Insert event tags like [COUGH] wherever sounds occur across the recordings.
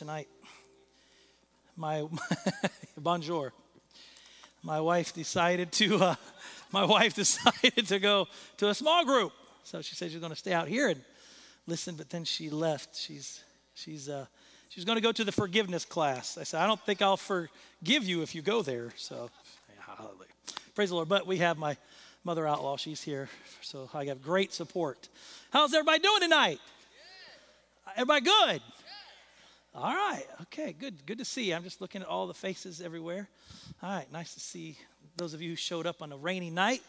tonight. My [LAUGHS] bonjour. My wife decided to. Uh, my wife [LAUGHS] decided to go to a small group, so she said she's going to stay out here and listen. But then she left. She's she's uh, she's going to go to the forgiveness class. I said I don't think I'll forgive you if you go there. So, hallelujah. [LAUGHS] praise the Lord. But we have my mother outlaw. She's here, so I have great support. How's everybody doing tonight? Everybody good? All right. Okay, good. Good to see you. I'm just looking at all the faces everywhere. All right, nice to see those of you who showed up on a rainy night.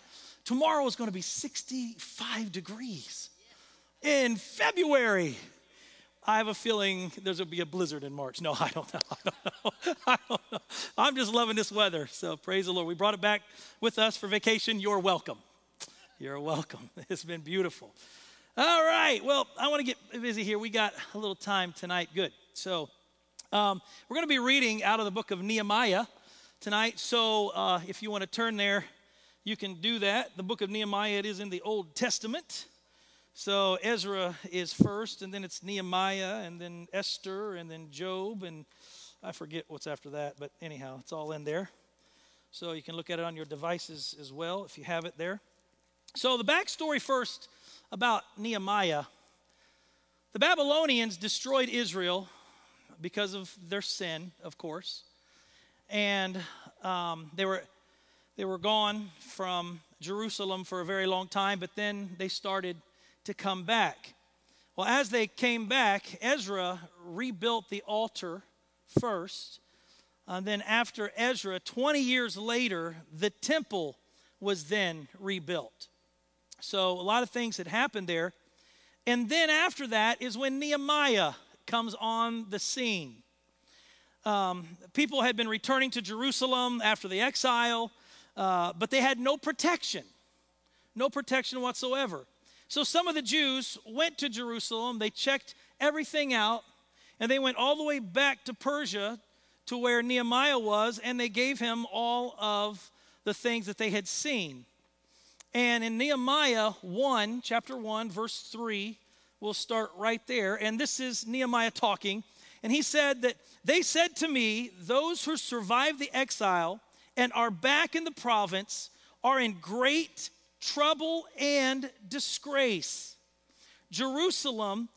Tomorrow is going to be 65 degrees in February. I have a feeling there's going to be a blizzard in March. No, [LAUGHS] I don't know. I don't know. [LAUGHS] I don't know. I'm just loving this weather. So praise the Lord. We brought it back with us for vacation. You're welcome. You're welcome. [LAUGHS] It's been beautiful. All right. Well, I want to get busy here. We got a little time tonight. Good. So, um, we're going to be reading out of the book of Nehemiah tonight. So, uh, if you want to turn there, you can do that. The book of Nehemiah, it is in the Old Testament. So, Ezra is first, and then it's Nehemiah, and then Esther, and then Job, and I forget what's after that, but anyhow, it's all in there. So, you can look at it on your devices as well if you have it there. So, the backstory first about Nehemiah. The Babylonians destroyed Israel because of their sin, of course, and um, they were they were gone from Jerusalem for a very long time, but then they started to come back. Well, as they came back, Ezra rebuilt the altar first. And then, after Ezra, 20 years later, the temple was then rebuilt. So a lot of things had happened there. And then after that is when Nehemiah comes on the scene. Um, people had been returning to Jerusalem after the exile, uh, but they had no protection, no protection whatsoever. So some of the Jews went to Jerusalem, they checked everything out, and they went all the way back to Persia to where Nehemiah was, and they gave him all of the things that they had seen. And in Nehemiah 1, chapter 1, verse 3, we'll start right there. And this is Nehemiah talking. And he said that they said to me, Those who survived the exile and are back in the province are in great trouble and disgrace. Jerusalem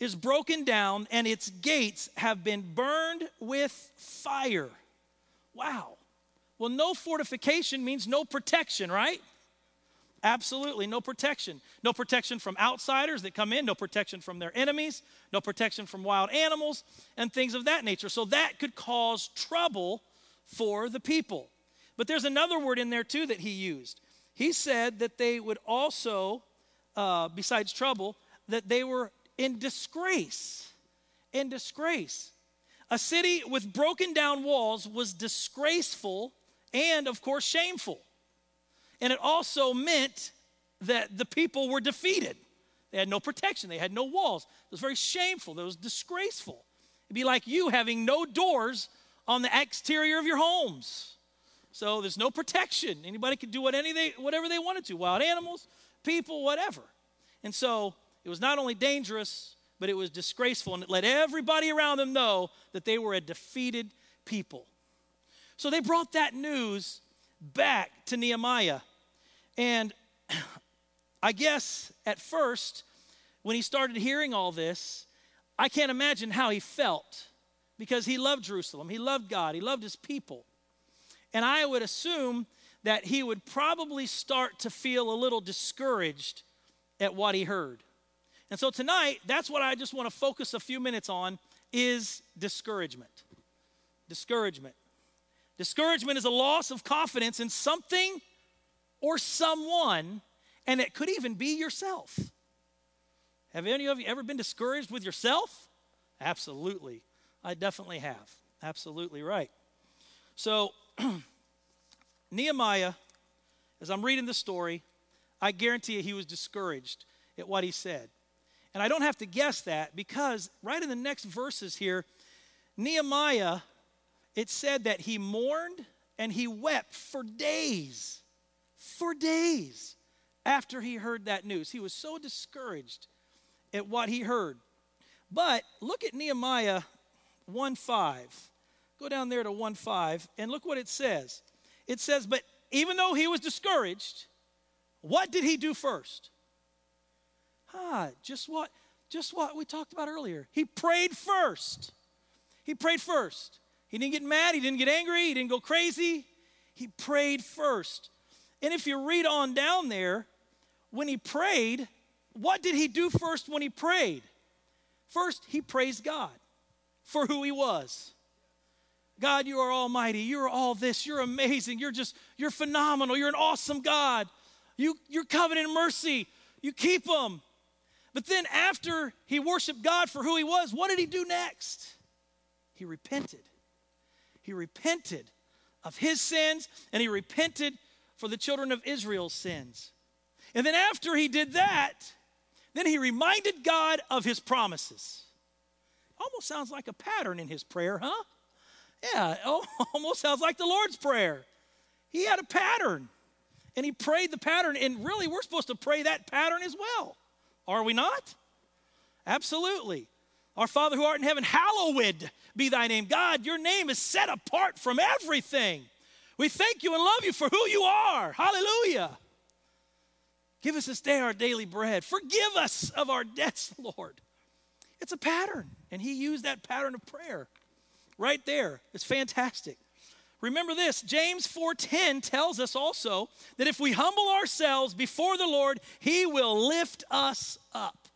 is broken down and its gates have been burned with fire. Wow. Well, no fortification means no protection, right? Absolutely no protection. No protection from outsiders that come in, no protection from their enemies, no protection from wild animals, and things of that nature. So that could cause trouble for the people. But there's another word in there too that he used. He said that they would also, uh, besides trouble, that they were in disgrace. In disgrace. A city with broken down walls was disgraceful and, of course, shameful. And it also meant that the people were defeated. They had no protection, they had no walls. It was very shameful, it was disgraceful. It'd be like you having no doors on the exterior of your homes. So there's no protection. Anybody could do what any they, whatever they wanted to wild animals, people, whatever. And so it was not only dangerous, but it was disgraceful, and it let everybody around them know that they were a defeated people. So they brought that news back to Nehemiah. And [CLEARS THROAT] I guess at first, when he started hearing all this, I can't imagine how he felt because he loved Jerusalem. He loved God. He loved his people. And I would assume that he would probably start to feel a little discouraged at what he heard. And so tonight, that's what I just want to focus a few minutes on is discouragement. Discouragement. Discouragement is a loss of confidence in something or someone, and it could even be yourself. Have any of you ever been discouraged with yourself? Absolutely. I definitely have. Absolutely right. So, [CLEARS THROAT] Nehemiah, as I'm reading the story, I guarantee you he was discouraged at what he said. And I don't have to guess that because right in the next verses here, Nehemiah, it said that he mourned and he wept for days for days after he heard that news. He was so discouraged at what he heard. But look at Nehemiah 1 5. Go down there to 1 5 and look what it says. It says, But even though he was discouraged, what did he do first? Ah, just what just what we talked about earlier. He prayed first. He prayed first. He didn't get mad, he didn't get angry, he didn't go crazy. He prayed first. And if you read on down there, when he prayed, what did he do first when he prayed? First, he praised God for who he was. God, you are almighty. You're all this. You're amazing. You're just, you're phenomenal. You're an awesome God. You, you're covenant mercy. You keep them. But then after he worshiped God for who he was, what did he do next? He repented. He repented of his sins and he repented for the children of Israel's sins. And then after he did that, then he reminded God of his promises. Almost sounds like a pattern in his prayer, huh? Yeah, [LAUGHS] almost sounds like the Lord's Prayer. He had a pattern and he prayed the pattern, and really we're supposed to pray that pattern as well. Are we not? Absolutely. Our Father who art in heaven, hallowed be thy name. God, your name is set apart from everything. We thank you and love you for who you are. Hallelujah. Give us this day our daily bread. Forgive us of our debts, [LAUGHS] Lord. It's a pattern, and he used that pattern of prayer right there. It's fantastic. Remember this, James 4:10 tells us also that if we humble ourselves before the Lord, he will lift us up.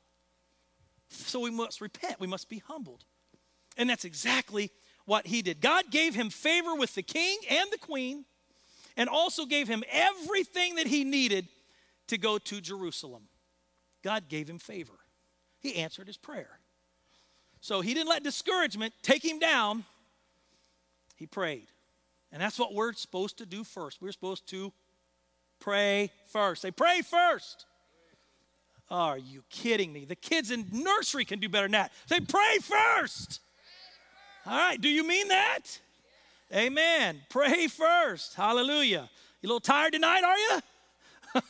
So we must repent, we must be humbled. And that's exactly what he did. God gave him favor with the king and the queen and also gave him everything that he needed to go to Jerusalem. God gave him favor. He answered his prayer. So he didn't let discouragement take him down. He prayed. And that's what we're supposed to do first. We're supposed to pray first. Say, pray first. Are you kidding me? The kids in nursery can do better than that. Say, pray first. All right, do you mean that? Amen. Pray first. Hallelujah. You a little tired tonight, are you? [LAUGHS]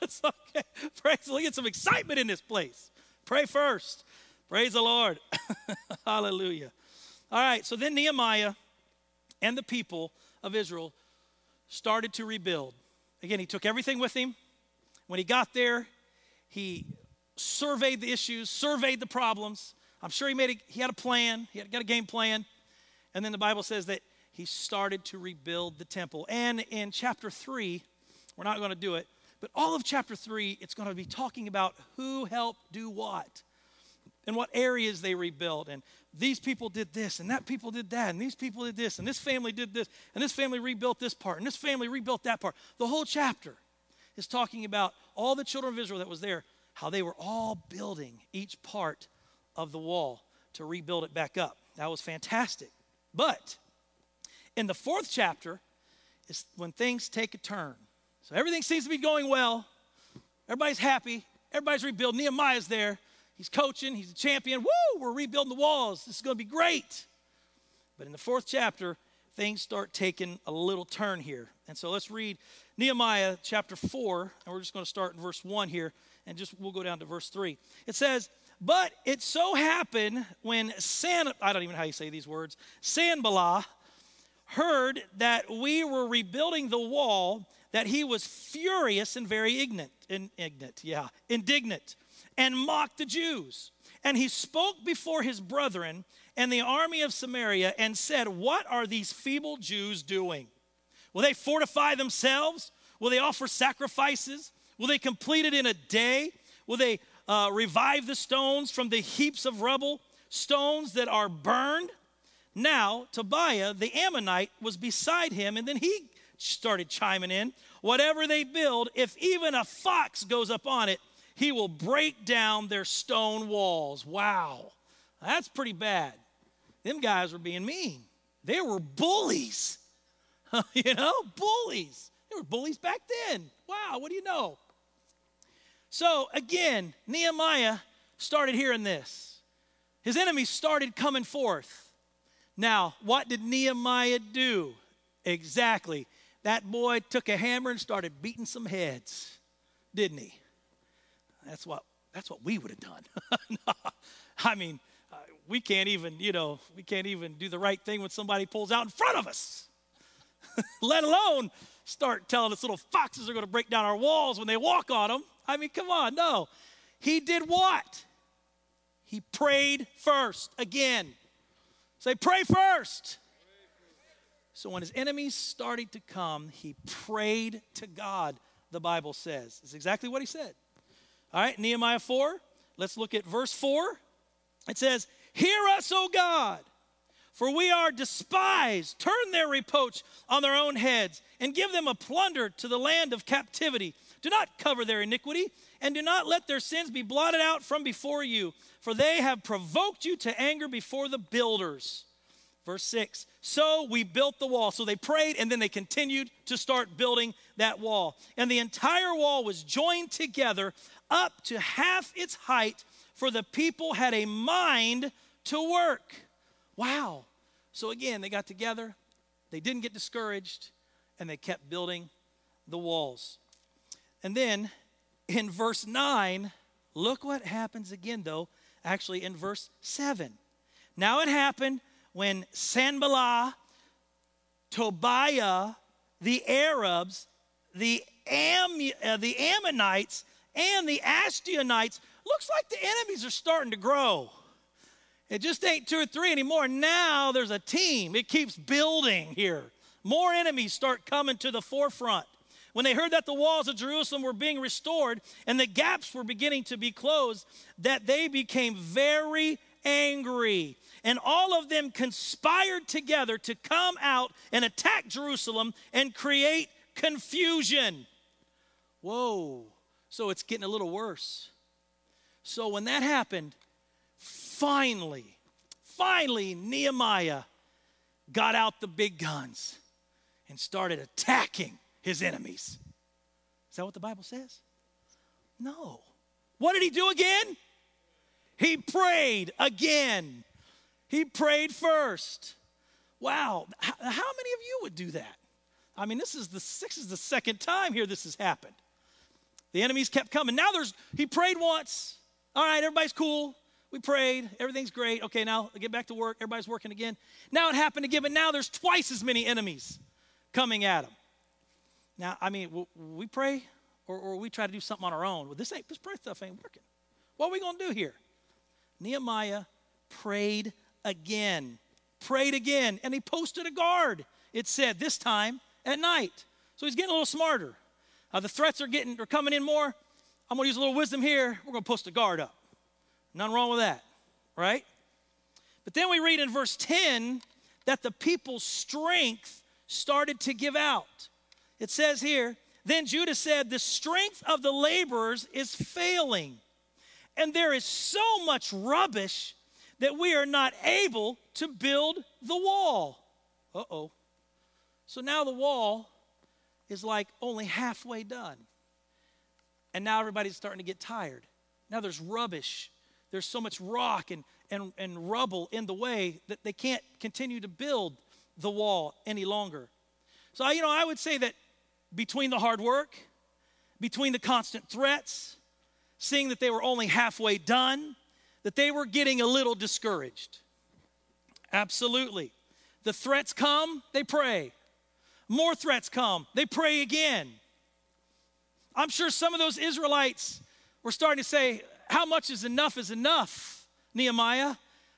it's okay. Praise the Lord. Get some excitement in this place. Pray first. Praise the Lord. [LAUGHS] Hallelujah. All right, so then Nehemiah and the people of Israel started to rebuild. Again, he took everything with him. When he got there, he surveyed the issues, surveyed the problems. I'm sure he made a, he had a plan, he had got a game plan. And then the Bible says that he started to rebuild the temple. And in chapter 3, we're not going to do it, but all of chapter 3, it's going to be talking about who helped do what and what areas they rebuilt and these people did this and that people did that and these people did this and this family did this and this family rebuilt this part and this family rebuilt that part the whole chapter is talking about all the children of israel that was there how they were all building each part of the wall to rebuild it back up. That was fantastic. But in the fourth chapter is when things take a turn. So everything seems to be going well. Everybody's happy. Everybody's rebuilding. Nehemiah's there. He's coaching, he's a champion. Woo, we're rebuilding the walls. This is going to be great. But in the fourth chapter, things start taking a little turn here. And so let's read Nehemiah chapter 4, and we're just going to start in verse 1 here, and just we'll go down to verse 3. It says, But it so happened when San, I don't even know how you say these words, Sanballat heard that we were rebuilding the wall, that he was furious and very ignorant, indignant, yeah, indignant and mocked the Jews. And he spoke before his brethren and the army of Samaria and said, What are these feeble Jews doing? Will they fortify themselves? Will they offer sacrifices? Will they complete it in a day? Will they uh, revive the stones from the heaps of rubble, stones that are burned? Now, Tobiah the Ammonite was beside him, and then he started chiming in. Whatever they build, if even a fox goes up on it, he will break down their stone walls. Wow, that's pretty bad. Them guys were being mean. They were bullies. [LAUGHS] you know, bullies. They were bullies back then. Wow, what do you know? So again, Nehemiah started hearing this. His enemies started coming forth. Now, what did Nehemiah do? Exactly. That boy took a hammer and started beating some heads, didn't he? That's what, that's what we would have done. [LAUGHS] I mean, we can't even, you know, we can't even do the right thing when somebody pulls out in front of us, [LAUGHS] let alone start telling us little foxes are going to break down our walls when they walk on them. I mean, come on, no. He did what? He prayed first. Again, say, pray first. So when his enemies started to come, he prayed to God, the Bible says. It's exactly what he said. All right, Nehemiah 4. Let's look at verse 4. It says, Hear us, O God, for we are despised. Turn their reproach on their own heads and give them a plunder to the land of captivity. Do not cover their iniquity and do not let their sins be blotted out from before you, for they have provoked you to anger before the builders. Verse 6 So we built the wall. So they prayed and then they continued to start building that wall. And the entire wall was joined together up to half its height, for the people had a mind to work. Wow. So again, they got together, they didn't get discouraged, and they kept building the walls. And then in verse 9, look what happens again, though, actually in verse 7. Now it happened when Sanballat, Tobiah, the Arabs, the, Am, uh, the Ammonites, and the Ashdodites, looks like the enemies are starting to grow. It just ain't two or three anymore. Now there's a team. It keeps building here. More enemies start coming to the forefront. When they heard that the walls of Jerusalem were being restored and the gaps were beginning to be closed, that they became very angry. And all of them conspired together to come out and attack Jerusalem and create confusion. Whoa. So it's getting a little worse. So when that happened, finally, finally, Nehemiah got out the big guns and started attacking his enemies. Is that what the Bible says? No. What did he do again? He prayed again. He prayed first. Wow. How many of you would do that? I mean, this is the this is the second time here this has happened. The enemies kept coming. Now there's he prayed once. All right, everybody's cool. We prayed. Everything's great. Okay, now get back to work. Everybody's working again. Now it happened again, but now there's twice as many enemies coming at them. Now, I mean, we pray or, or we try to do something on our own? Well, this ain't this prayer stuff ain't working. What are we gonna do here? Nehemiah prayed again, prayed again, and he posted a guard. It said this time at night. So he's getting a little smarter. Uh, the threats are getting are coming in more. I'm gonna use a little wisdom here. We're gonna post a guard up. Nothing wrong with that, right? But then we read in verse 10 that the people's strength started to give out. It says here, then Judah said, The strength of the laborers is failing, and there is so much rubbish that we are not able to build the wall. Uh oh. So now the wall is like only halfway done. And now everybody's starting to get tired. Now there's rubbish. There's so much rock and, and, and rubble in the way that they can't continue to build the wall any longer. So, you know, I would say that between the hard work, between the constant threats, seeing that they were only halfway done, that they were getting a little discouraged. Absolutely. The threats come, they pray. More threats come, they pray again. I'm sure some of those Israelites were starting to say, How much is enough is enough, Nehemiah?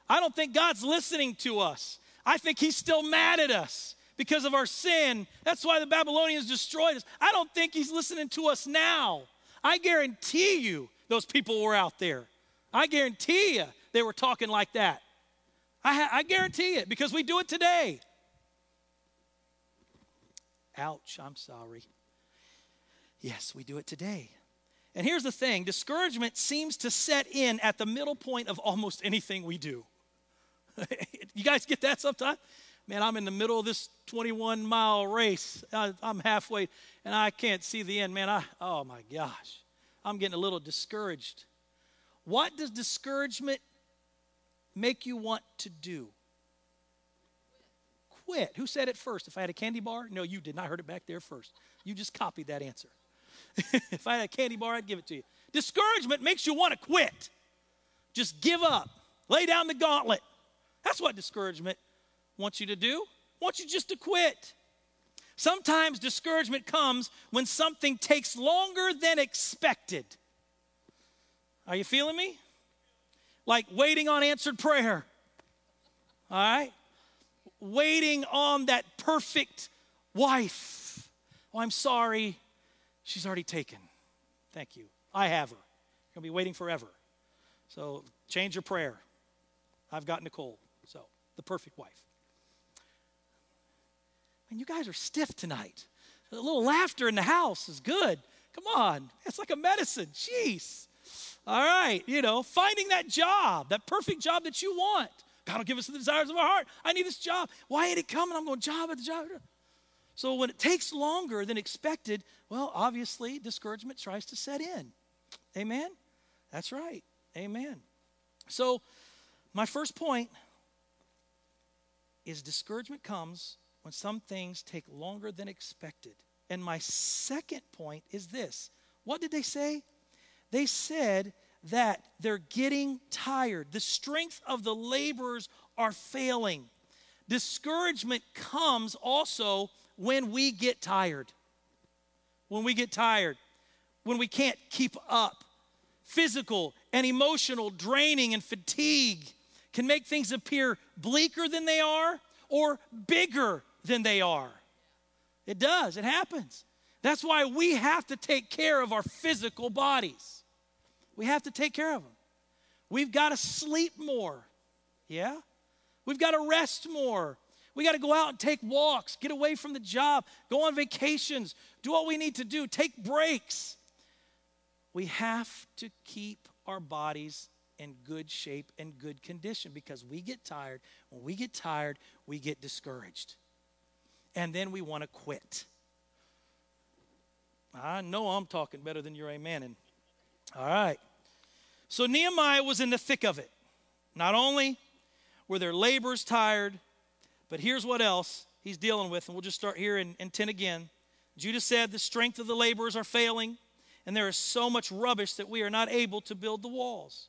I don't think God's listening to us. I think He's still mad at us because of our sin. That's why the Babylonians destroyed us. I don't think he's listening to us now. I guarantee you those people were out there. I guarantee you they were talking like that. I, ha- I guarantee it because we do it today. Ouch, I'm sorry. Yes, we do it today. And here's the thing discouragement seems to set in at the middle point of almost anything we do. [LAUGHS] you guys get that sometimes? man, I'm in the middle of this 21 mile race. I, am halfway and I can't see the end. Man, I, oh my gosh, I'm getting a little discouraged. What does discouragement make you want to do? Quit. Who said it first? If I had a candy bar? No, you didn't. I heard it back there first. You just copied that answer. [LAUGHS] if I had a candy bar, I'd give it to you. Discouragement makes you want to quit. Just give up. lay down the gauntlet. That's what discouragement wants you to do. Wants you just to quit. Sometimes discouragement comes when something takes longer than expected. Are you feeling me? Like waiting on answered prayer. All right? Waiting on that perfect wife. Oh, I'm sorry. She's already taken. Thank you. I have her. You're going to be waiting forever. So change your prayer. I've got Nicole. So, the perfect wife. Man, you guys are stiff tonight. A little laughter in the house is good. Come on. It's like a medicine. Jeez. All right. You know, finding that job, that perfect job that you want. God will give us the desires of our heart. I need this job. Why ain't it coming? I'm going job at the job. So when it takes longer than expected, well, obviously discouragement tries to set in. Amen? That's right. Amen. So my first point is discouragement comes when some things take longer than expected. And my second point is this what did they say? They said that they're getting tired. The strength of the laborers are failing. Discouragement comes also when we get tired. When we get tired, when we can't keep up. Physical and emotional draining and fatigue can make things appear bleaker than they are or bigger than they are. It does, it happens. That's why we have to take care of our physical bodies. We have to take care of them. We've got to sleep more. Yeah? We've got to rest more. We got to go out and take walks, get away from the job, go on vacations, do what we need to do, take breaks. We have to keep our bodies in good shape and good condition because we get tired. When we get tired, we get discouraged and then we want to quit. I know I'm talking better than your amen. And, all right. So Nehemiah was in the thick of it. Not only were their labors tired, but here's what else he's dealing with. And we'll just start here in, in 10 again. Judah said, The strength of the laborers are failing, and there is so much rubbish that we are not able to build the walls.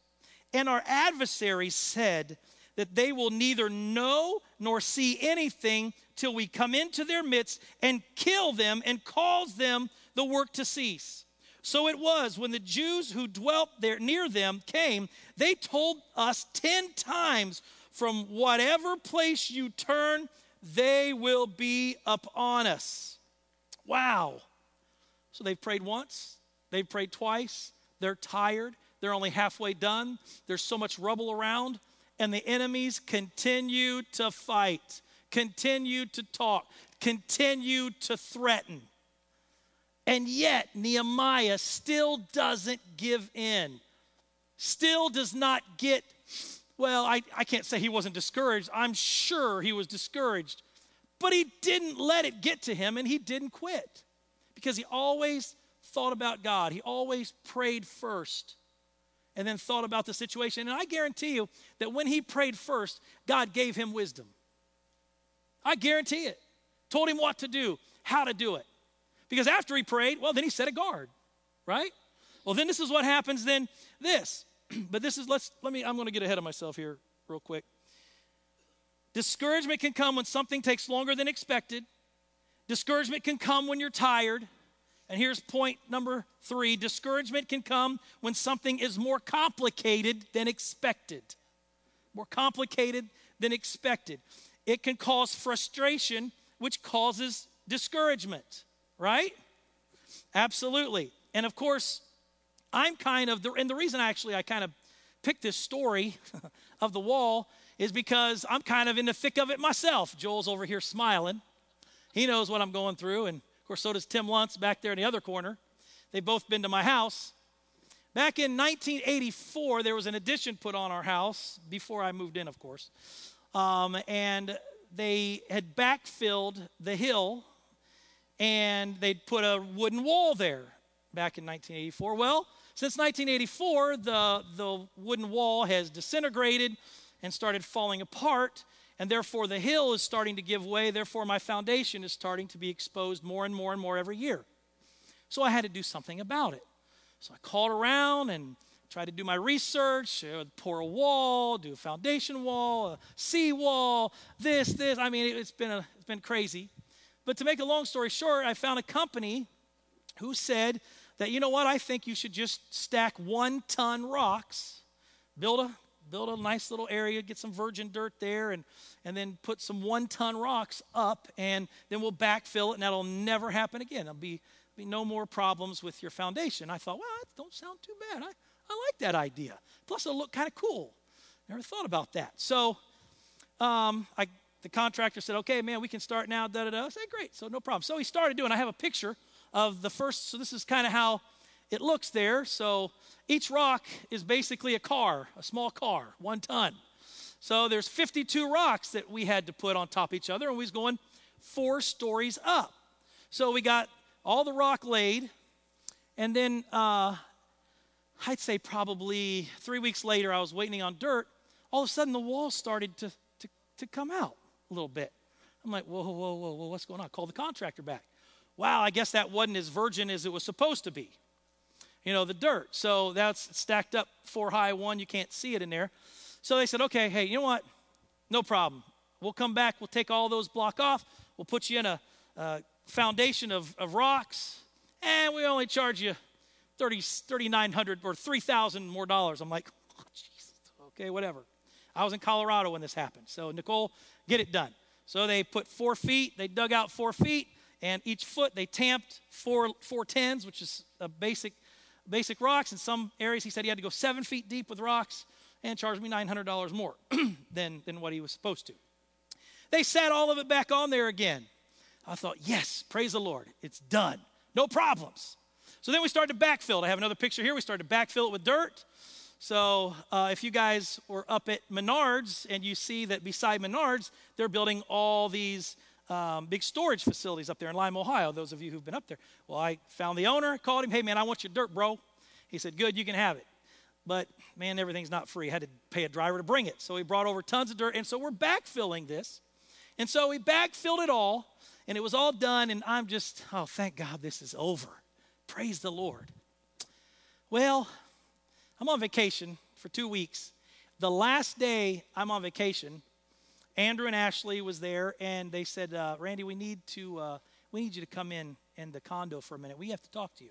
And our adversaries said, that they will neither know nor see anything till we come into their midst and kill them and cause them the work to cease. So it was when the Jews who dwelt there near them came, they told us 10 times from whatever place you turn, they will be upon us. Wow. So they've prayed once, they've prayed twice, they're tired, they're only halfway done, there's so much rubble around and the enemies continue to fight, continue to talk, continue to threaten. And yet, Nehemiah still doesn't give in, still does not get, well, I, I can't say he wasn't discouraged. I'm sure he was discouraged. But he didn't let it get to him and he didn't quit because he always thought about God. He always prayed first and then thought about the situation. And I guarantee you that when he prayed first, God gave him wisdom. I guarantee it. Told him what to do, how to do it. Because after he prayed, well, then he set a guard, right? Well, then this is what happens then this. [CLEARS THROAT] but this is, let's, let me, I'm going to get ahead of myself here real quick. Discouragement can come when something takes longer than expected. Discouragement can come when you're tired. And here's point number three discouragement can come when something is more complicated than expected. More complicated than expected. It can cause frustration, which causes discouragement, right? Absolutely. And of course, I'm kind of, the, and the reason actually I kind of picked this story [LAUGHS] of the wall is because I'm kind of in the thick of it myself. Joel's over here smiling. He knows what I'm going through, and of course, so does Tim Luntz back there in the other corner. They've both been to my house. Back in 1984, there was an addition put on our house, before I moved in, of course. Um, and they had backfilled the hill and they'd put a wooden wall there back in 1984. Well, since 1984, the, the wooden wall has disintegrated and started falling apart and therefore the hill is starting to give way. Therefore, my foundation is starting to be exposed more and more and more every year. So I had to do something about it. So I called around and tried to do my research, pour a wall, do a foundation wall, a sea wall, this, this. I mean, it's been, a, it's been crazy. But to make a long story short, I found a company who said that, you know what, I think you should just stack one ton rocks, build a, build a nice little area, get some virgin dirt there, and, and then put some one ton rocks up, and then we'll backfill it, and that'll never happen again. There'll be, be no more problems with your foundation. I thought, well, that don't sound too bad. I, I like that idea. Plus, it'll look kind of cool. Never thought about that. So, um, I, the contractor said, okay, man, we can start now, da da da. I said, great, so no problem. So he started doing, I have a picture of the first, so this is kind of how it looks there. So each rock is basically a car, a small car, one ton. So there's 52 rocks that we had to put on top of each other, and we was going four stories up. So we got all the rock laid, and then uh, I'd say probably three weeks later, I was waiting on dirt. All of a sudden, the wall started to, to, to come out a little bit. I'm like, whoa, whoa, whoa, whoa, what's going on? Call the contractor back wow, I guess that wasn't as virgin as it was supposed to be. You know, the dirt. So that's stacked up four high, one, you can't see it in there. So they said, okay, hey, you know what? No problem. We'll come back, we'll take all those block off, we'll put you in a, a foundation of, of rocks, and we only charge you 30, 3900 or 3000 more dollars. I'm like, oh, Jesus, okay, whatever. I was in Colorado when this happened. So, Nicole, get it done. So they put four feet, they dug out four feet, and each foot they tamped four four tens, which is a basic basic rocks. In some areas, he said he had to go seven feet deep with rocks and charged me nine hundred dollars more [CLEARS THROAT] than than what he was supposed to. They set all of it back on there again. I thought, yes, praise the Lord, it's done, no problems. So then we started to backfill. I have another picture here. We started to backfill it with dirt. So uh, if you guys were up at Menards and you see that beside Menards, they're building all these um, big storage facilities up there in Lima, Ohio, those of you who've been up there. Well, I found the owner, called him, hey, man, I want your dirt, bro. He said, good, you can have it. But man, everything's not free. I had to pay a driver to bring it. So he brought over tons of dirt. And so we're backfilling this. And so we backfilled it all, and it was all done. And I'm just, oh, thank God this is over. Praise the Lord. Well, I'm on vacation for two weeks. The last day I'm on vacation, Andrew and Ashley was there, and they said, uh, "Randy, we need to uh, we need you to come in in the condo for a minute. We have to talk to you."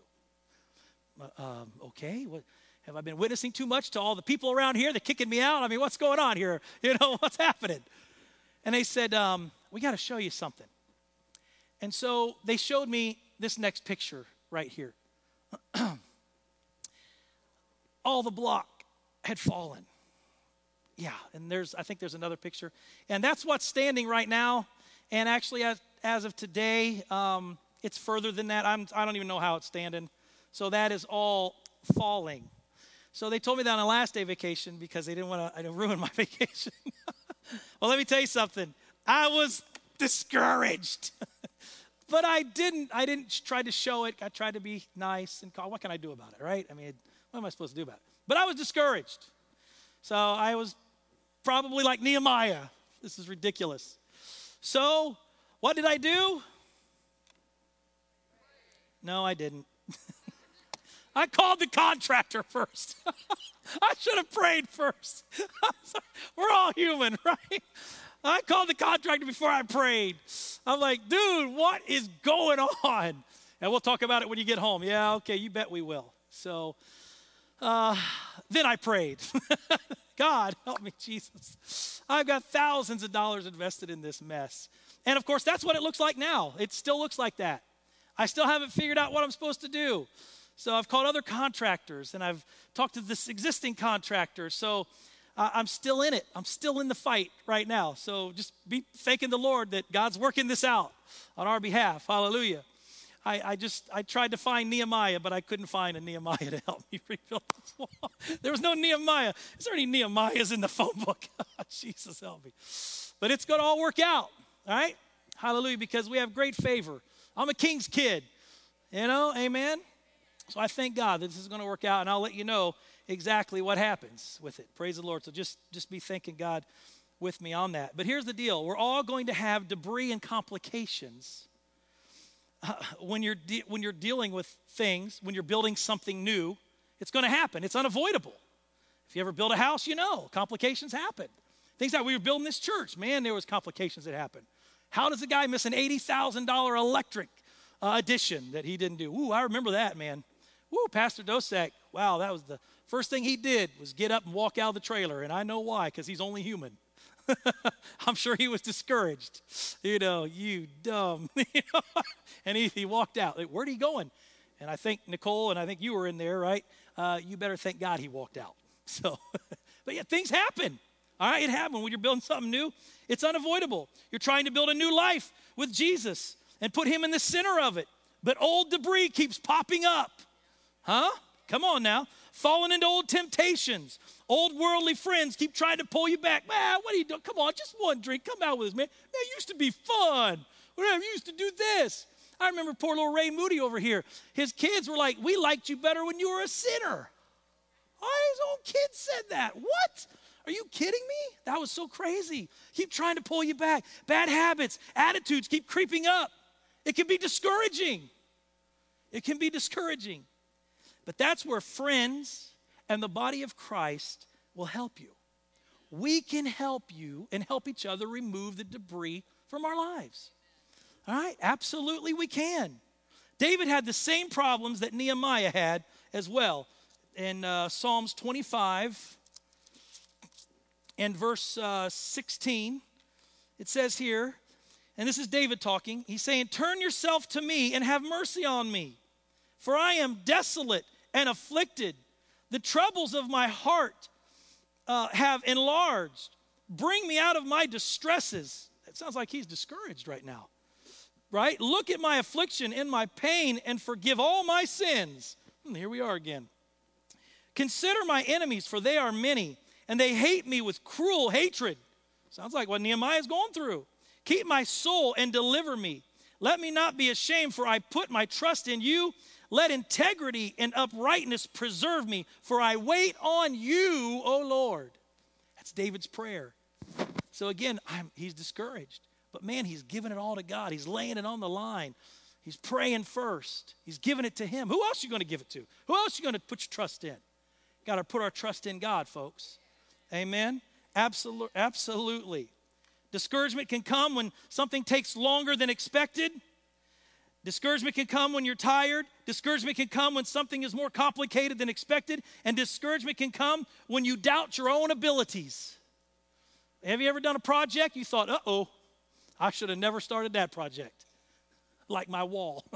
Uh, um, okay, what, have I been witnessing too much to all the people around here? They're kicking me out. I mean, what's going on here? [LAUGHS] You know, what's happening? And they said, um, "We got to show you something." And so they showed me this next picture right here. [CLEARS THROAT] all the block had fallen yeah, and there's I think there's another picture, and that's what's standing right now. And actually, as, as of today, um, it's further than that. I'm, I don't even know how it's standing. So that is all falling. So they told me that on the last day vacation because they didn't want to ruin my [LAUGHS] vacation. well, let me tell you something. I was discouraged. [LAUGHS] but I didn't I didn't try to show it. I tried to be nice and call. What can I do about it, right? I mean, what am I supposed to do about it? But I was discouraged. So I was probably like Nehemiah. This is ridiculous. So, what did I do? No, I didn't. [LAUGHS] I called the contractor first. [LAUGHS] I should have prayed first. [LAUGHS] We're all human, right? I called the contractor before I prayed. I'm like, dude, what is going on? And we'll talk about it when you get home. Yeah, okay, you bet we will. So uh, then I prayed. [LAUGHS] God, help me, Jesus. I've got thousands of dollars invested in this mess. And of course, that's what it looks like now. It still looks like that. I still haven't figured out what I'm supposed to do. So I've called other contractors and I've talked to this existing contractor. So uh, I'm still in it. I'm still in the fight right now. So just be thanking the Lord that God's working this out on our behalf. Hallelujah. I, I just I tried to find Nehemiah, but I couldn't find a Nehemiah to help me [LAUGHS] rebuild this wall. There was no Nehemiah. Is there any Nehemiahs in the phone book? [LAUGHS] Ah, Jesus help me. But it's to all work out. All right? Hallelujah, because we have great favor. I'm a king's kid. You know, amen. So I thank God that this is to work out, and I'll let you know exactly what happens with it. Praise the Lord. So just just be thanking God with me on that. But here's the deal: we're all going to have debris and complications [LAUGHS] when you're de- when you're dealing with things, when you're building something new, It's going to happen, it's unavoidable. If you ever build a house, you know complications happen. Things that we were building this church, man, there was complications that happened. How does a guy miss an $80,000 electric uh, addition that he didn't do? Ooh, I remember that, man. Ooh, Pastor Dosek, wow, that was the first thing he did was get up and walk out of the trailer. And I know why, because he's only human. [LAUGHS] I'm sure he was discouraged. You know, you dumb. [LAUGHS] and he, he walked out. Like, Where'd he going? And I think Nicole and I think you were in there, right? Uh, you better thank God he walked out. [LAUGHS] So, but yeah, things happen. All right, it happens when you're building something new. It's unavoidable. You're trying to build a new life with Jesus and put him in the center of it. But old debris keeps popping up. Huh? Come on now. Falling into old temptations. Old worldly friends keep trying to pull you back. Man, what are you doing? Come on, just one drink. Come out with us, man. Man, used to be fun. Whatever, used to do this. I remember poor little Ray Moody over here. His kids were like, We liked you better when you were a sinner. Oh, his own kids said that. What? Are you kidding me? That was so crazy. Keep trying to pull you back. Bad habits, attitudes keep creeping up. It can be discouraging. It can be discouraging. But that's where friends and the body of Christ will help you. We can help you and help each other remove the debris from our lives. All right? Absolutely, we can. David had the same problems that Nehemiah had as well. In uh, Psalms 25 and verse uh, 16, it says here, and this is David talking, he's saying, Turn yourself to me and have mercy on me, for I am desolate and afflicted. The troubles of my heart uh, have enlarged. Bring me out of my distresses. It sounds like he's discouraged right now, right? Look at my affliction and my pain and forgive all my sins. And hmm, here we are again. Consider my enemies, for they are many, and they hate me with cruel hatred. Sounds like what Nehemiah is going through. Keep my soul and deliver me. Let me not be ashamed, for I put my trust in you. Let integrity and uprightness preserve me, for I wait on you, O Lord. That's David's prayer. So again, I'm, he's discouraged. But man, he's giving it all to God. He's laying it on the line. He's praying first. He's giving it to him. Who else are you going to give it to? Who else are you going to put your trust in? Got to put our trust in God, folks. Amen. Absolutely. Absolutely. Discouragement can come when something takes longer than expected. Discouragement can come when you're tired. Discouragement can come when something is more complicated than expected. And discouragement can come when you doubt your own abilities. Have you ever done a project? You thought, uh oh, I should have never started that project. Like my wall.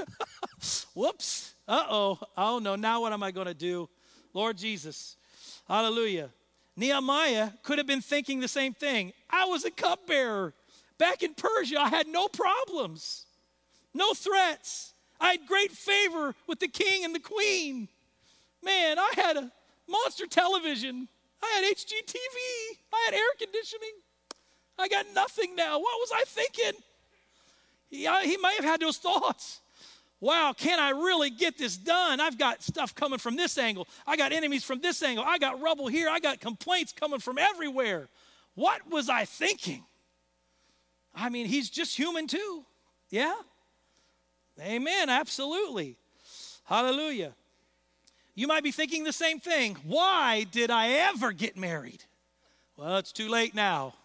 [LAUGHS] Whoops. Uh oh. Oh no, now what am I going to do? Lord Jesus. Hallelujah. Nehemiah could have been thinking the same thing. I was a cupbearer. Back in Persia, I had no problems no threats. I had great favor with the king and the queen. Man, I had a monster television. I had HGTV. I had air conditioning. I got nothing now. What was I thinking? He, I, he might have had those thoughts. Wow, can I really get this done? I've got stuff coming from this angle. I got enemies from this angle. I got rubble here. I got complaints coming from everywhere. What was I thinking? I mean, he's just human too. Yeah? Amen, absolutely. Hallelujah. You might be thinking the same thing. Why did I ever get married? Well, it's too late now. [LAUGHS]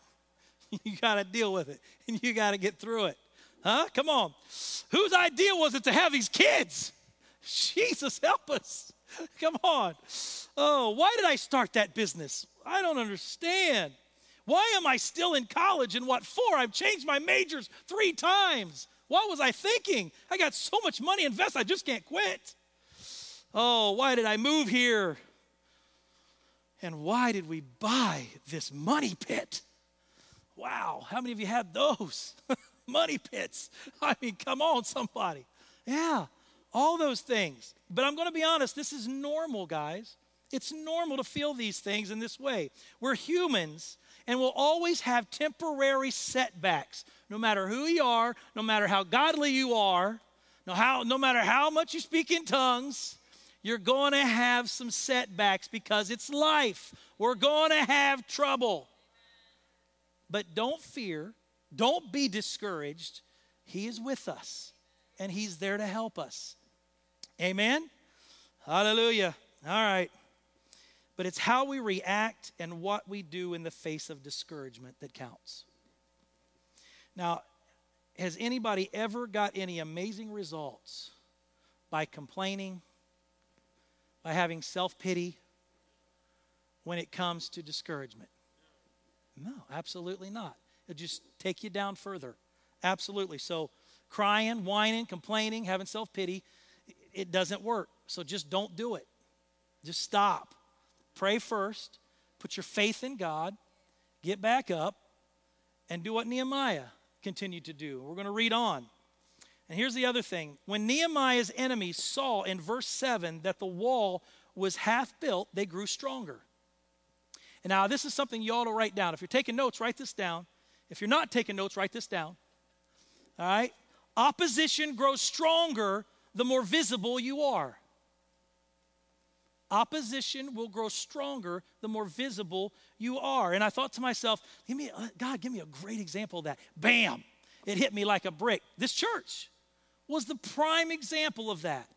You got to deal with it and [LAUGHS] you got to get through it. Huh? Come on. Whose idea was it to have these kids? [LAUGHS] Jesus, help us. Come on. Oh, why did I start that business? I don't understand. Why am I still in college and what for? I've changed my majors three times. What was I thinking? I got so much money invested, I just can't quit. Oh, why did I move here? And why did we buy this money pit? Wow, how many of you had those? [LAUGHS] money pits. I mean, come on, somebody. Yeah, all those things. But I'm going to be honest, this is normal, guys. It's normal to feel these things in this way. We're humans and will always have temporary setbacks no matter who you are, no matter how godly you are, no, how, no matter how much you speak in tongues, you're going to have some setbacks because it's life. We're going to have trouble. But don't fear, don't be discouraged. He is with us, and He's there to help us. Amen? Hallelujah. All right. But it's how we react and what we do in the face of discouragement that counts. Now, has anybody ever got any amazing results by complaining, by having self pity when it comes to discouragement? No, absolutely not. It'll just take you down further. Absolutely. So, crying, whining, complaining, having self pity, it doesn't work. So, just don't do it. Just stop. Pray first. Put your faith in God. Get back up and do what Nehemiah continued to do. We're going to read on. And here's the other thing when Nehemiah's enemies saw in verse 7 that the wall was half built, they grew stronger. And now, this is something you ought to write down. If you're taking notes, write this down. If you're not taking notes, write this down. All right? Opposition grows stronger the more visible you are. Opposition will grow stronger the more visible you are. And I thought to myself, give me, uh, God, give me a great example of that. Bam! It hit me like a brick. This church was the prime example of that.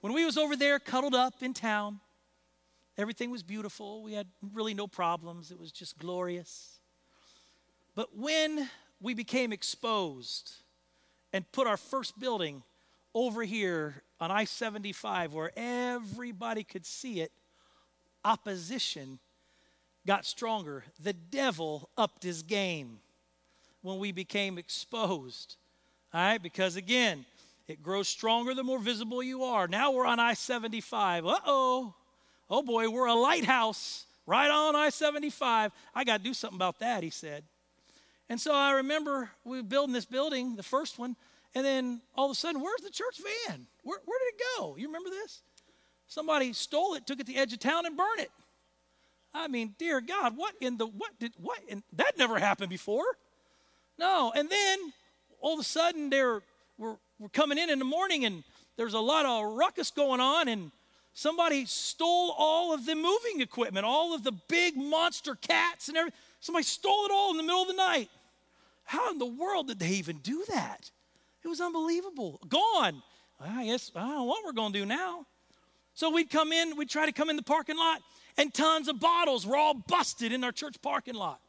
When we was over there cuddled up in town, everything was beautiful. We had really no problems. It was just glorious. But when we became exposed and put our first building over here on I 75 where everybody could see it, opposition got stronger. The devil upped his game when we became exposed. All right, because again, it grows stronger the more visible you are. Now we're on I 75. Uh oh. Oh boy, we're a lighthouse right on I 75. I got to do something about that, he said. And so I remember we were building this building, the first one, and then all of a sudden, where's the church van? Where, where did it go? You remember this? Somebody stole it, took it to the edge of town, and burned it. I mean, dear God, what in the what did what? In, that never happened before. No, and then all of a sudden, they're we're, we're coming in in the morning, and there's a lot of ruckus going on, and somebody stole all of the moving equipment, all of the big monster cats and everything. Somebody stole it all in the middle of the night. How in the world did they even do that? It was unbelievable. Gone. I guess I don't know what we're going to do now. So we'd come in, we'd try to come in the parking lot, and tons of bottles were all busted in our church parking lot.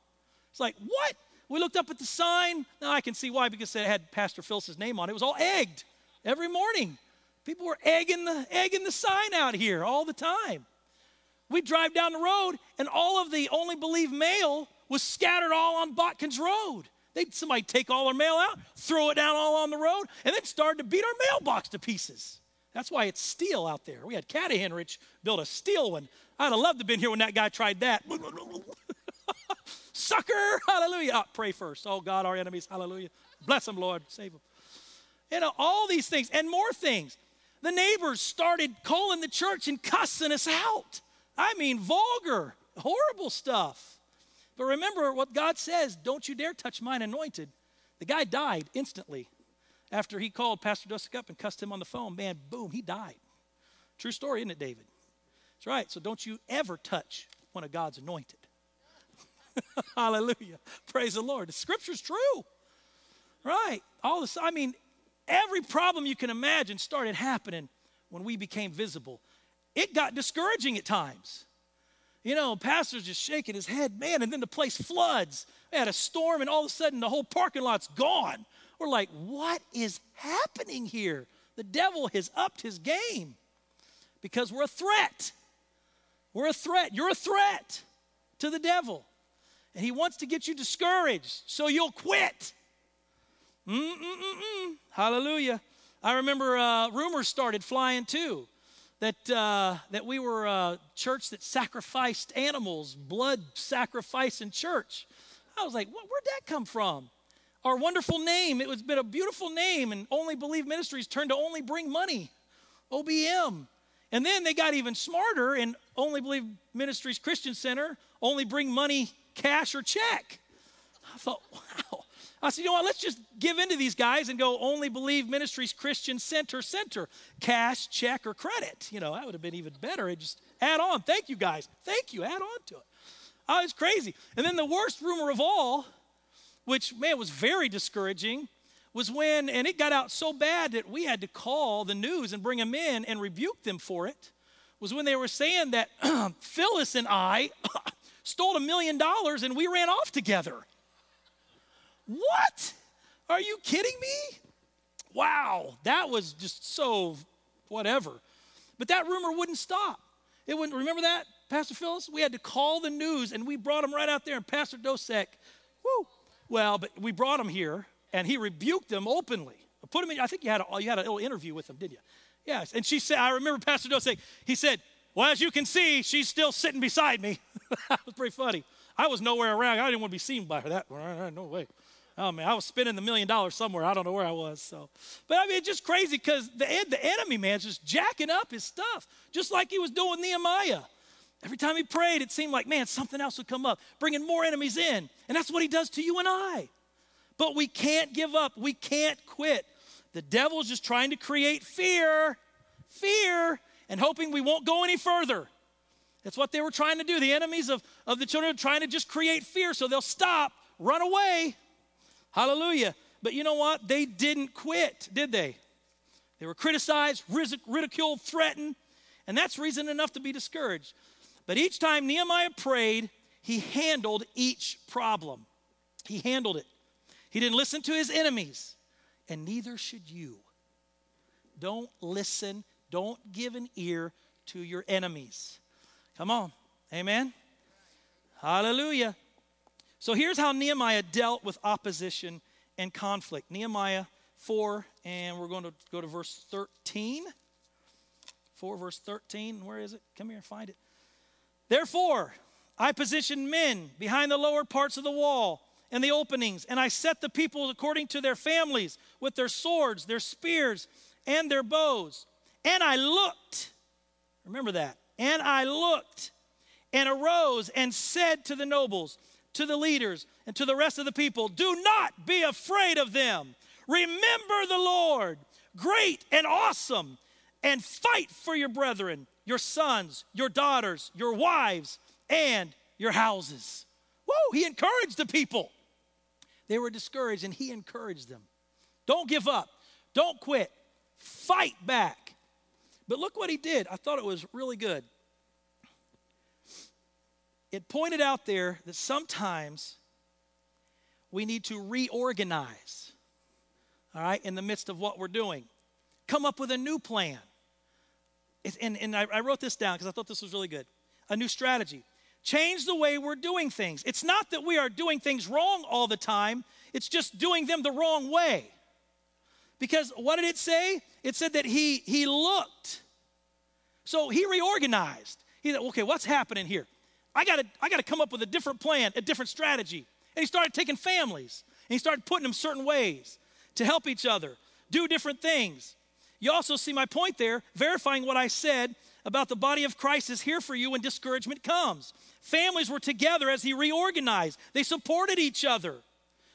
It's like, what? We looked up at the sign. Now I can see why, because it had Pastor Phil's name on it. It was all egged every morning. People were egging the, egging the sign out here all the time. We'd drive down the road, and all of the only believe mail was scattered all on Botkins Road. They'd somebody take all our mail out, throw it down all on the road, and then start to beat our mailbox to pieces. That's why it's steel out there. We had Caddy Henrich build a steel one. I'd have loved to have been here when that guy tried that. [LAUGHS] Sucker! Hallelujah. Oh, pray first. Oh, God, our enemies. Hallelujah. Bless them, Lord. Save them. You know, all these things and more things. The neighbors started calling the church and cussing us out. I mean, vulgar, horrible stuff. But remember what God says don't you dare touch mine anointed. The guy died instantly after he called Pastor Dusick up and cussed him on the phone. Man, boom, he died. True story, isn't it, David? That's right. So don't you ever touch one of God's anointed. [LAUGHS] Hallelujah. Praise the Lord. The scripture's true. Right. All this, I mean, every problem you can imagine started happening when we became visible. It got discouraging at times. You know, pastor's just shaking his head, man, and then the place floods. We had a storm, and all of a sudden the whole parking lot's gone. We're like, what is happening here? The devil has upped his game because we're a threat. We're a threat. You're a threat to the devil. And he wants to get you discouraged so you'll quit. Mm-mm-mm-mm. Hallelujah. I remember uh, rumors started flying too that, uh, that we were a church that sacrificed animals, blood sacrifice in church. I was like, what, where'd that come from? Our wonderful name, it was been a beautiful name, and Only Believe Ministries turned to Only Bring Money, OBM. And then they got even smarter and Only Believe Ministries Christian Center, Only Bring Money, cash or check. I thought, [LAUGHS] wow, I said, you know what, let's just give in to these guys and go only believe ministries Christian Center Center. Cash, check, or credit. You know, that would have been even better. It just add on. Thank you guys. Thank you. Add on to it. Oh, it's crazy. And then the worst rumor of all, which man was very discouraging, was when, and it got out so bad that we had to call the news and bring them in and rebuke them for it, was when they were saying that [CLEARS THROAT] Phyllis and I [CLEARS THROAT] stole a million dollars and we ran off together. What? Are you kidding me? Wow, that was just so whatever. But that rumor wouldn't stop. It wouldn't, remember that, Pastor Phyllis? We had to call the news and we brought him right out there. And Pastor Dosek, whoo, well, but we brought him here and he rebuked them openly. Put him in, I think you had a, you had a little interview with him, didn't you? Yes. And she said, I remember Pastor Dosek, he said, Well, as you can see, she's still sitting beside me. [LAUGHS] that was pretty funny. I was nowhere around. I didn't want to be seen by her. That [LAUGHS] no way. Oh man, I was spending the million dollars somewhere. I don't know where I was. So, but I mean, it's just crazy because the the enemy man's just jacking up his stuff, just like he was doing Nehemiah. Every time he prayed, it seemed like man, something else would come up, bringing more enemies in, and that's what he does to you and I. But we can't give up. We can't quit. The devil's just trying to create fear, fear, and hoping we won't go any further. That's what they were trying to do. The enemies of, of the children are trying to just create fear so they'll stop, run away, Hallelujah. But you know what? They didn't quit, did they? They were criticized, ridiculed, threatened, and that's reason enough to be discouraged. But each time Nehemiah prayed, he handled each problem. He handled it. He didn't listen to his enemies, and neither should you. Don't listen, don't give an ear to your enemies. Come on. Amen. Hallelujah. So here's how Nehemiah dealt with opposition and conflict. Nehemiah 4, and we're going to go to verse 13. 4, verse 13. Where is it? Come here, find it. Therefore, I positioned men behind the lower parts of the wall and the openings, and I set the people according to their families with their swords, their spears, and their bows. And I looked, remember that, and I looked and arose and said to the nobles, to the leaders and to the rest of the people do not be afraid of them. Remember the Lord, great and awesome, and fight for your brethren, your sons, your daughters, your wives, and your houses. Whoa, he encouraged the people. They were discouraged, and he encouraged them. Don't give up, don't quit, fight back. But look what he did. I thought it was really good it pointed out there that sometimes we need to reorganize, all right, in the midst of what we're doing. Come up with a new plan. and, and I, I wrote this down because I thought this was really good. A new strategy. Change the way we're doing things. It's not that we are doing things wrong all the time, it's just doing them the wrong way. Because what did it say? It said that he, he looked. So he reorganized. He said, okay, what's happening here? I got to I got to come up with a different plan, a different strategy. And he started taking families and he started putting them certain ways to help each other, do different things. You also see my point there, verifying what I said about the body of Christ is here for you when discouragement comes. Families were together as he reorganized, they supported each other.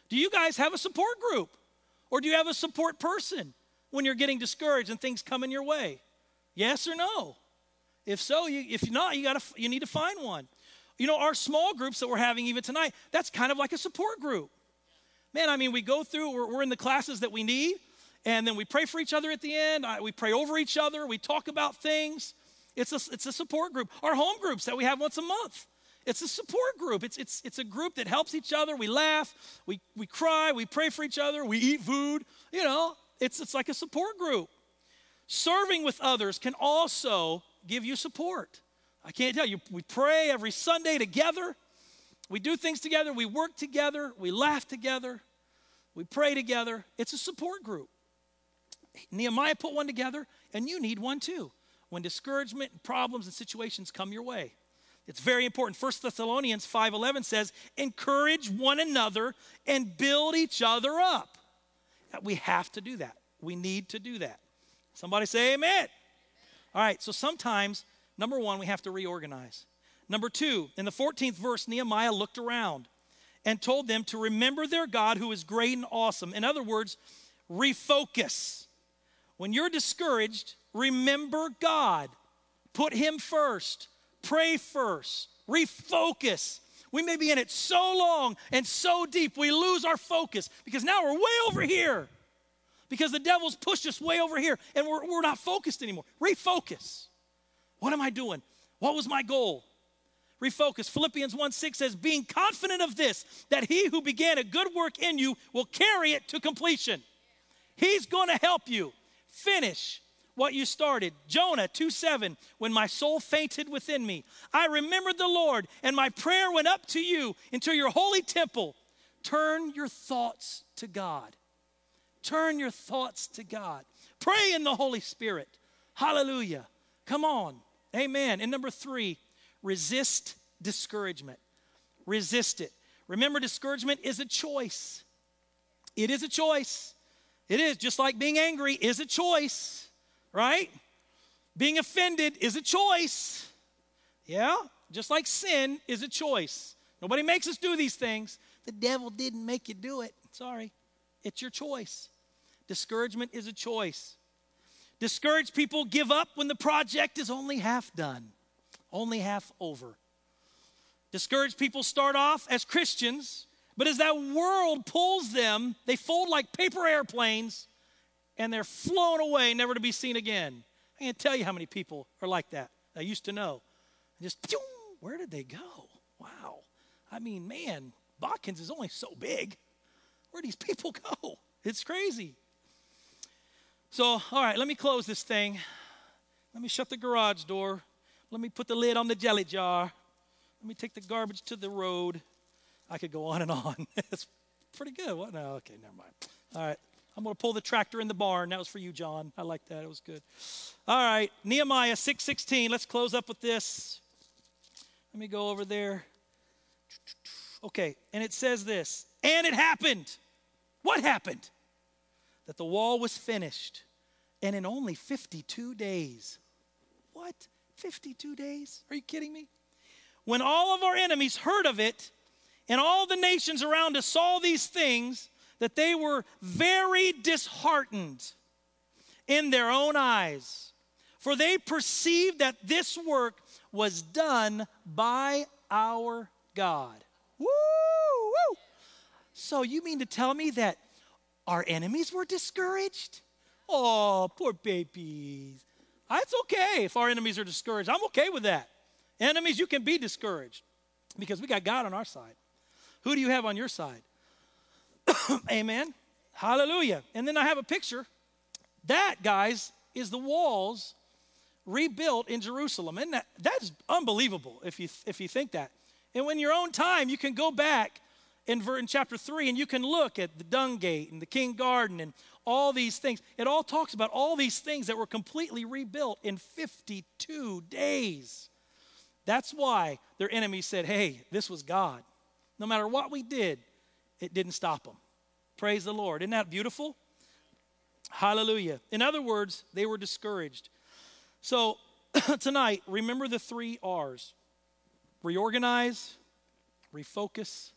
Do you guys have a support group? Or do you have a support person when you're getting discouraged and things come in your way? Yes or no? If so, you, if not, you, gotta, you need to find one. You know, our small groups that we're having even tonight, that's kind of like a support group. Man, I mean, we go through, we're, we're in the classes that we need, and then we pray for each other at the end. I, we pray over each other. We talk about things. It's a, it's a support group. Our home groups that we have once a month. It's a support group. It's, it's, it's a group that helps each other. We laugh, we, we cry, we pray for each other, we eat food. You know, it's, it's like a support group. Serving with others can also give you support. I can't tell you. We pray every Sunday together. We do things together. We work together. We laugh together. We pray together. It's a support group. Nehemiah put one together, and you need one too when discouragement and problems and situations come your way. It's very important. 1 Thessalonians 5:11 says, "Encourage one another and build each other up." We have to do that. We need to do that. Somebody say amen. All right, so sometimes Number one, we have to reorganize. Number two, in the 14th verse, Nehemiah looked around and told them to remember their God who is great and awesome. In other words, refocus. When you're discouraged, remember God. Put Him first. Pray first. Refocus. We may be in it so long and so deep, we lose our focus because now we're way over here. because the devil's pushed us way over here and we're, we're not focused anymore. Refocus. What am I doing? What was my goal? Refocus. Philippians 1 6 says, Being confident of this, that he who began a good work in you will carry it to completion. He's going to help you finish what you started. Jonah 2 7, when my soul fainted within me, I remembered the Lord, and my prayer went up to you into your holy temple. Turn your thoughts to God. Turn your thoughts to God. Pray in the Holy Spirit. Hallelujah. Come on. Amen. And number three, resist discouragement. Resist it. Remember, discouragement is a choice. It is a choice. It is just like being angry is a choice, right? Being offended is a choice. Yeah, just like sin is a choice. Nobody makes us do these things. The devil didn't make you do it. Sorry. It's your choice. Discouragement is a choice. Discouraged people give up when the project is only half done, only half over. Discouraged people start off as Christians, but as that world pulls them, they fold like paper airplanes and they're flown away, never to be seen again. I can't tell you how many people are like that. I used to know. Just, where did they go? Wow. I mean, man, Botkins is only so big. Where do these people [LAUGHS] go? It's crazy. So, all right, let me close this thing. Let me shut the garage door. Let me put the lid on the jelly jar. Let me take the garbage to the road. I could go on and on. [LAUGHS] it's pretty good. What? No, okay, never mind. All right. I'm going to pull the tractor in the barn. That was for you, John. I like that. It was good. All right. Nehemiah 6:16. Let's close up with this. Let me go over there. Okay, and it says this. And it happened. What happened? That the wall was finished and in only 52 days. What? 52 days? Are you kidding me? When all of our enemies heard of it and all the nations around us saw these things, that they were very disheartened in their own eyes, for they perceived that this work was done by our God. Woo! woo. So you mean to tell me that our enemies were discouraged? Oh, poor babies. It's okay if our enemies are discouraged. I'm okay with that. Enemies, you can be discouraged because we got God on our side. Who do you have on your side? [COUGHS] Amen. Hallelujah. And then I have a picture. That, guys, is the walls rebuilt in Jerusalem. And that, that's unbelievable if you, if you think that. And when your own time, you can go back in, in chapter 3, and you can look at the dung gate and the king garden and all these things. It all talks about all these things that were completely rebuilt in 52 days. That's why their enemies said, hey, this was God. No matter what we did, it didn't stop them. Praise the Lord. Isn't that beautiful? Hallelujah. In other words, they were discouraged. So [COUGHS] tonight, remember the three R's reorganize, refocus,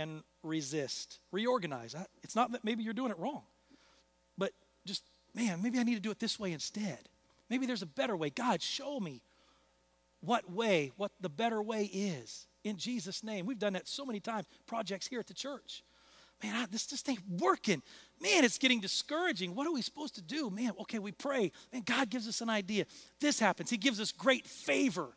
and resist. Reorganize. It's not that maybe you're doing it wrong, but just, man, maybe I need to do it this way instead. Maybe there's a better way. God, show me what way, what the better way is. In Jesus' name. We've done that so many times, projects here at the church. Man, I, this just ain't working. Man, it's getting discouraging. What are we supposed to do? Man, okay, we pray. Man, God gives us an idea. This happens. He gives us great favor.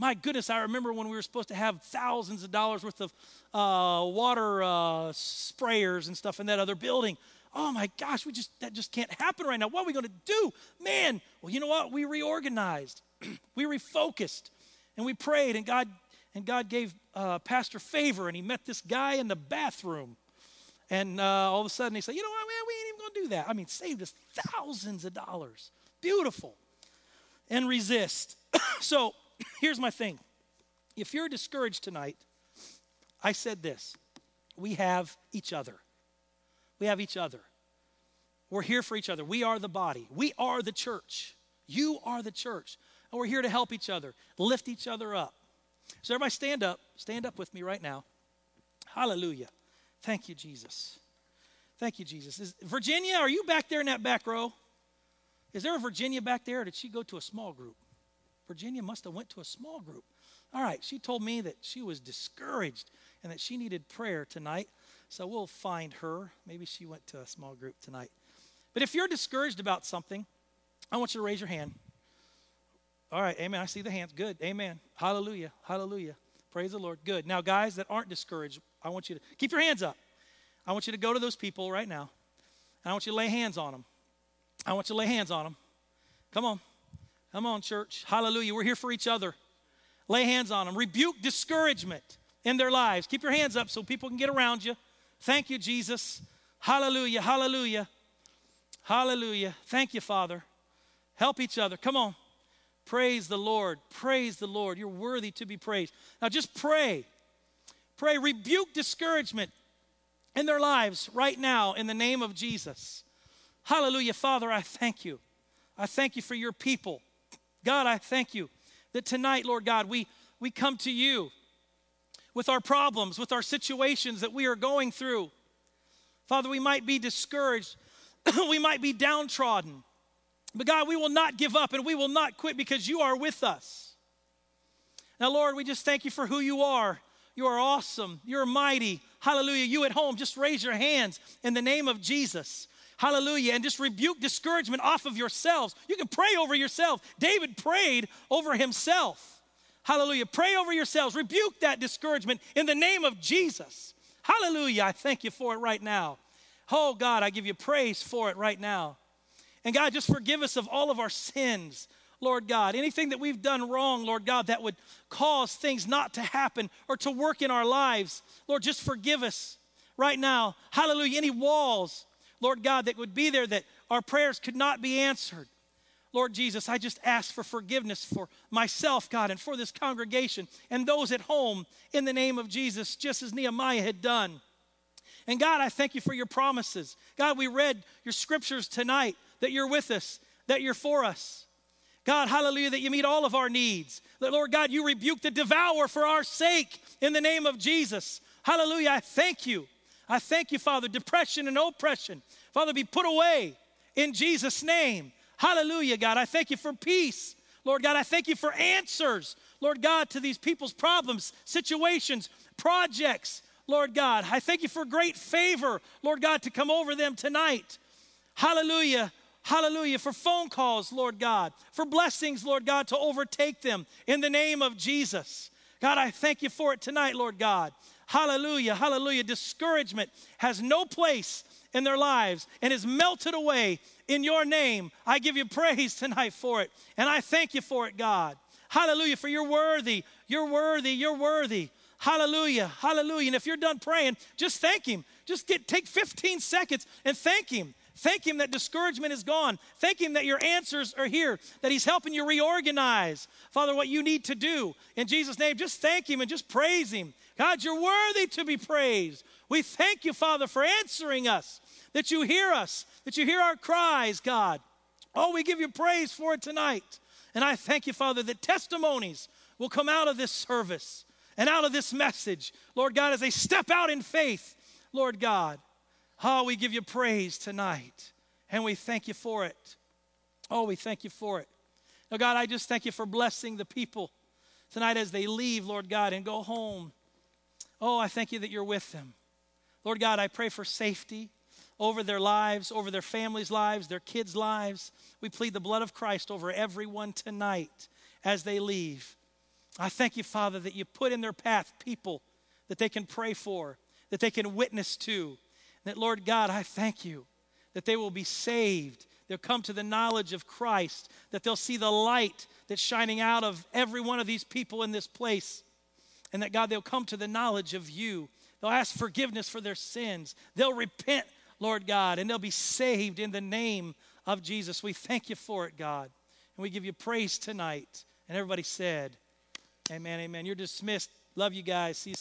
My goodness, I remember when we were supposed to have thousands of dollars worth of uh, water uh, sprayers and stuff in that other building. Oh my gosh, we just that just can't happen right now. What are we going to do, man? Well, you know what? We reorganized, [CLEARS THROAT] we refocused, and we prayed, and God and God gave uh, Pastor favor, and he met this guy in the bathroom, and uh, all of a sudden he said, "You know what, man? We ain't even going to do that." I mean, saved us thousands of dollars. Beautiful, and resist. [CLEARS THROAT] so here's my thing if you're discouraged tonight, I said this we have each other. We have each other. We're here for each other. We are the body. We are the church. You are the church. And we're here to help each other, lift each other up. So, everybody, stand up. Stand up with me right now. Hallelujah. Thank you, Jesus. Thank you, Jesus. Is, Virginia, are you back there in that back row? Is there a Virginia back there, did she go to a small group? Virginia must have went to a small group. All right, she told me that she was discouraged and that she needed prayer tonight. So we'll find her. Maybe she went to a small group tonight. But if you're discouraged about something, I want you to raise your hand. All right, amen. I see the hands. Good. Amen. Hallelujah. Hallelujah. Praise the Lord. Good. Now, guys that aren't discouraged, I want you to keep your hands up. I want you to go to those people right now. I want you to lay hands on them. I want you to lay hands on them. Come on. Come on, church. Hallelujah. We're here for each other. Lay hands on them. Rebuke discouragement in their lives. Keep your hands up so people can get around you. Thank you, Jesus. Hallelujah. Hallelujah. Hallelujah. Thank you, Father. Help each other. Come on. Praise the Lord. Praise the Lord. You're worthy to be praised. Now just pray. Pray. Rebuke discouragement in their lives right now in the name of Jesus. Hallelujah. Father, I thank you. I thank you for your people. God, I thank you that tonight, Lord God, we, we come to you with our problems, with our situations that we are going through. Father, we might be discouraged, [CLEARS THROAT] we might be downtrodden. But God, we will not give up and we will not quit because you are with us. Now, Lord, we just thank you for who you are. You are awesome. You're mighty. Hallelujah. You at home, just raise your hands in the name of Jesus. Hallelujah. And just rebuke discouragement off of yourselves. You can pray over yourself. David prayed over himself. Hallelujah. Pray over yourselves. Rebuke that discouragement in the name of Jesus. Hallelujah. I thank you for it right now. Oh, God, I give you praise for it right now. And God, just forgive us of all of our sins, Lord God. Anything that we've done wrong, Lord God, that would cause things not to happen or to work in our lives, Lord, just forgive us right now. Hallelujah. Any walls, Lord God, that would be there that our prayers could not be answered. Lord Jesus, I just ask for forgiveness for myself, God, and for this congregation and those at home in the name of Jesus, just as Nehemiah had done. And God, I thank you for your promises. God, we read your scriptures tonight that you're with us, that you're for us. God, hallelujah, that you meet all of our needs. That, Lord God, you rebuke the devourer for our sake in the name of Jesus. Hallelujah, I thank you. I thank you, Father. Depression and oppression, Father, be put away in Jesus' name. Hallelujah, God. I thank you for peace. Lord God, I thank you for answers, Lord God, to these people's problems, situations, projects. Lord God, I thank you for great favor, Lord God, to come over them tonight. Hallelujah. Hallelujah. For phone calls, Lord God. For blessings, Lord God, to overtake them in the name of Jesus. God, I thank you for it tonight, Lord God. Hallelujah. Hallelujah. Discouragement has no place in their lives and is melted away in your name. I give you [LAUGHS] praise tonight for it. And I thank you for it, God. Hallelujah. For you're worthy. You're worthy. You're worthy. Hallelujah. Hallelujah. And if you're done praying, just thank Him. Just get take 15 seconds and thank Him. Thank Him that discouragement is gone. Thank Him that your answers are here, that He's helping you reorganize, Father, what you need to do. In Jesus' name, just thank Him and just praise Him. God, you're worthy to be praised. We thank you, Father, for answering us, that you hear us, that you hear our cries, God. Oh, we give you praise for it tonight. And I thank you, Father, that testimonies will come out of this service and out of this message, Lord God, as they step out in faith, Lord God. Oh, we give you praise tonight, and we thank you for it. Oh, we thank you for it. Now, God, I just thank you for blessing the people tonight as they leave, Lord God, and go home. Oh, I thank you that you're with them. Lord God, I pray for safety over their lives, over their families' lives, their kids' lives. We plead the blood of Christ over everyone tonight as they leave. I thank you, Father, that you put in their path people that they can pray for, that they can witness to, that, Lord God, I thank you that they will be saved. They'll come to the knowledge of Christ, that they'll see the light that's shining out of every one of these people in this place, and that, God, they'll come to the knowledge of you. They'll ask forgiveness for their sins. They'll repent, Lord God, and they'll be saved in the name of Jesus. We thank you for it, God. And we give you praise tonight. And everybody said, Amen, amen. You're dismissed. Love you guys. See you.